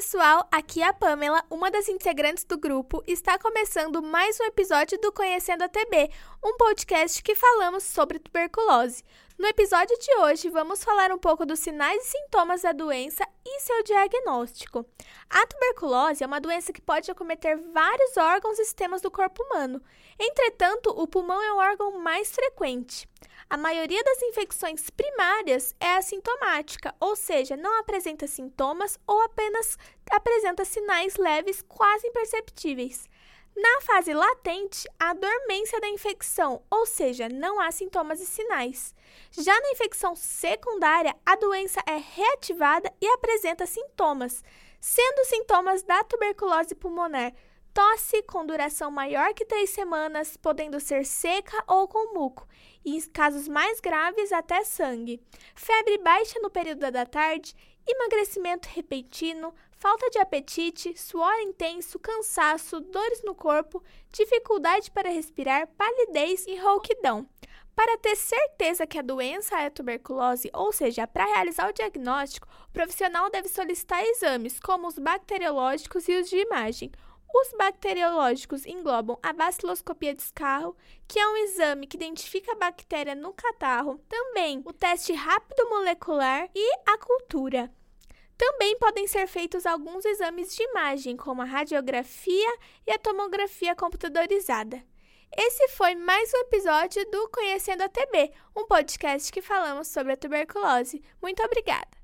pessoal, aqui é a Pamela, uma das integrantes do grupo, está começando mais um episódio do Conhecendo a TB, um podcast que falamos sobre tuberculose. No episódio de hoje, vamos falar um pouco dos sinais e sintomas da doença e seu diagnóstico. A tuberculose é uma doença que pode acometer vários órgãos e sistemas do corpo humano. Entretanto, o pulmão é o órgão mais frequente. A maioria das infecções primárias é assintomática, ou seja, não apresenta sintomas ou apenas apresenta sinais leves quase imperceptíveis. Na fase latente, há dormência da infecção, ou seja, não há sintomas e sinais. Já na infecção secundária, a doença é reativada e apresenta sintomas, sendo sintomas da tuberculose pulmonar tosse com duração maior que três semanas, podendo ser seca ou com muco, e em casos mais graves até sangue, febre baixa no período da tarde, emagrecimento repentino, falta de apetite, suor intenso, cansaço, dores no corpo, dificuldade para respirar, palidez e rouquidão. Para ter certeza que a doença é tuberculose, ou seja, para realizar o diagnóstico, o profissional deve solicitar exames como os bacteriológicos e os de imagem. Os bacteriológicos englobam a baciloscopia de escarro, que é um exame que identifica a bactéria no catarro, também o teste rápido molecular e a cultura. Também podem ser feitos alguns exames de imagem, como a radiografia e a tomografia computadorizada. Esse foi mais um episódio do Conhecendo a TB, um podcast que falamos sobre a tuberculose. Muito obrigada!